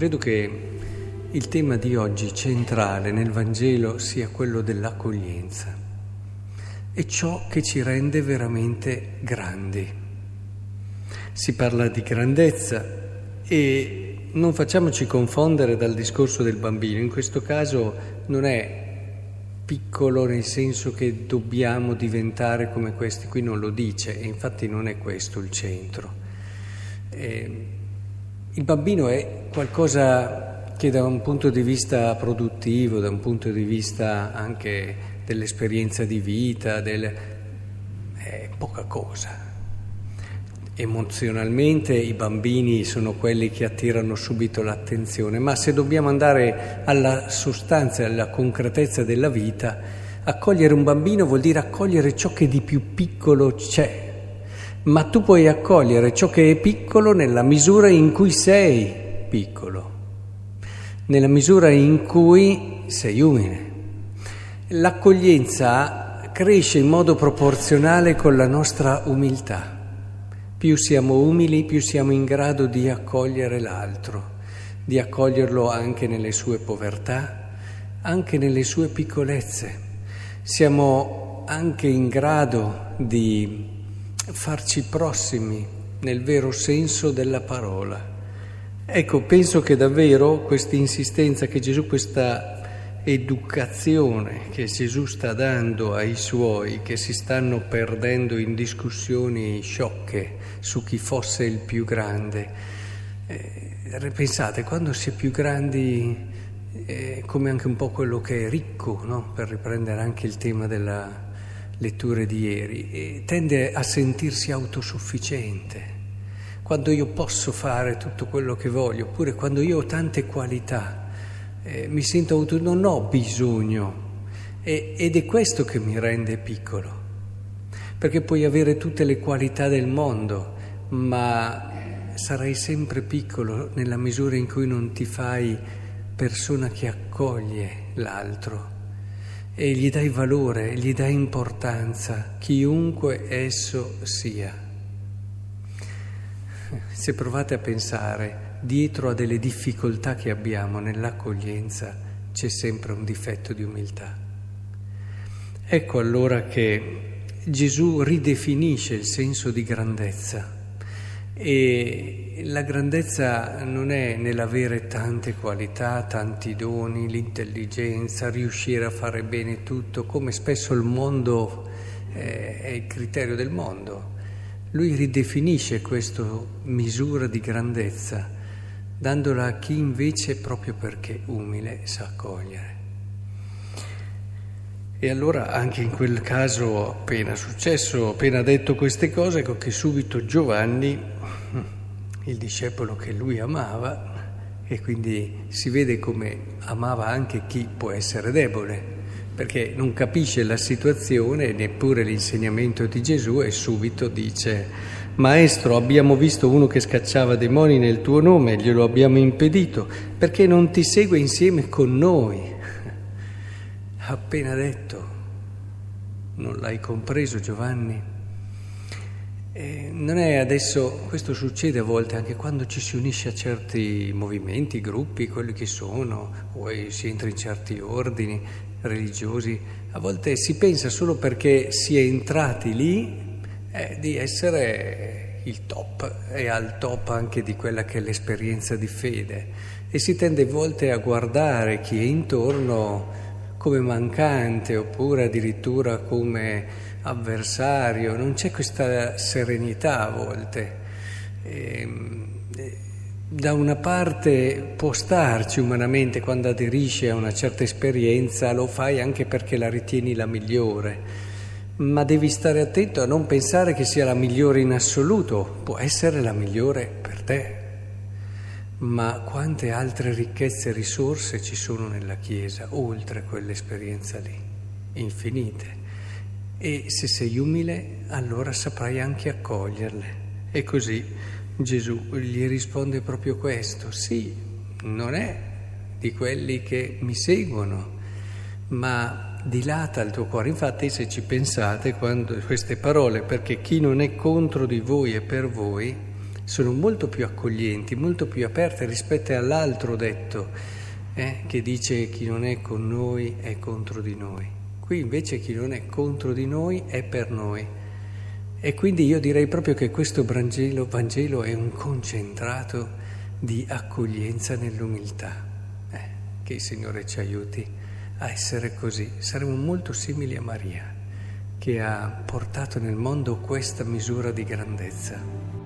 Credo che il tema di oggi centrale nel Vangelo sia quello dell'accoglienza. È ciò che ci rende veramente grandi. Si parla di grandezza e non facciamoci confondere dal discorso del bambino. In questo caso non è piccolo nel senso che dobbiamo diventare come questi, qui non lo dice e infatti non è questo il centro. Eh, il bambino è qualcosa che da un punto di vista produttivo, da un punto di vista anche dell'esperienza di vita, del... è poca cosa. Emozionalmente i bambini sono quelli che attirano subito l'attenzione, ma se dobbiamo andare alla sostanza, alla concretezza della vita, accogliere un bambino vuol dire accogliere ciò che di più piccolo c'è, ma tu puoi accogliere ciò che è piccolo nella misura in cui sei piccolo, nella misura in cui sei umile. L'accoglienza cresce in modo proporzionale con la nostra umiltà. Più siamo umili, più siamo in grado di accogliere l'altro, di accoglierlo anche nelle sue povertà, anche nelle sue piccolezze. Siamo anche in grado di farci prossimi nel vero senso della parola. Ecco, penso che davvero questa insistenza che Gesù, questa educazione che Gesù sta dando ai suoi, che si stanno perdendo in discussioni sciocche su chi fosse il più grande, eh, pensate, quando si è più grandi, eh, come anche un po' quello che è ricco, no? per riprendere anche il tema della letture di ieri, tende a sentirsi autosufficiente. Quando io posso fare tutto quello che voglio, oppure quando io ho tante qualità, eh, mi sento auto, non ho bisogno. E, ed è questo che mi rende piccolo. Perché puoi avere tutte le qualità del mondo, ma sarai sempre piccolo nella misura in cui non ti fai persona che accoglie l'altro e gli dai valore, gli dai importanza, chiunque esso sia. Se provate a pensare, dietro a delle difficoltà che abbiamo nell'accoglienza c'è sempre un difetto di umiltà. Ecco allora che Gesù ridefinisce il senso di grandezza e la grandezza non è nell'avere tante qualità, tanti doni, l'intelligenza, riuscire a fare bene tutto, come spesso il mondo eh, è il criterio del mondo. Lui ridefinisce questa misura di grandezza, dandola a chi invece, proprio perché umile, sa accogliere. E allora anche in quel caso appena successo, appena detto queste cose, ecco che subito Giovanni, il discepolo che lui amava, e quindi si vede come amava anche chi può essere debole, perché non capisce la situazione, neppure l'insegnamento di Gesù e subito dice, Maestro, abbiamo visto uno che scacciava demoni nel tuo nome, glielo abbiamo impedito, perché non ti segue insieme con noi? Appena detto. Non l'hai compreso Giovanni? E non è adesso, questo succede a volte anche quando ci si unisce a certi movimenti, gruppi, quelli che sono, o si entra in certi ordini religiosi, a volte si pensa solo perché si è entrati lì eh, di essere il top e al top anche di quella che è l'esperienza di fede e si tende a volte a guardare chi è intorno come mancante oppure addirittura come avversario, non c'è questa serenità a volte. E, ehm, da una parte può starci umanamente quando aderisci a una certa esperienza, lo fai anche perché la ritieni la migliore, ma devi stare attento a non pensare che sia la migliore in assoluto, può essere la migliore per te ma quante altre ricchezze e risorse ci sono nella Chiesa, oltre quell'esperienza lì, infinite. E se sei umile, allora saprai anche accoglierle. E così Gesù gli risponde proprio questo, sì, non è di quelli che mi seguono, ma dilata il tuo cuore. Infatti, se ci pensate, quando queste parole, perché chi non è contro di voi è per voi, sono molto più accoglienti, molto più aperte rispetto all'altro detto eh, che dice chi non è con noi è contro di noi. Qui invece chi non è contro di noi è per noi. E quindi io direi proprio che questo Vangelo, Vangelo è un concentrato di accoglienza nell'umiltà. Eh, che il Signore ci aiuti a essere così. Saremo molto simili a Maria, che ha portato nel mondo questa misura di grandezza.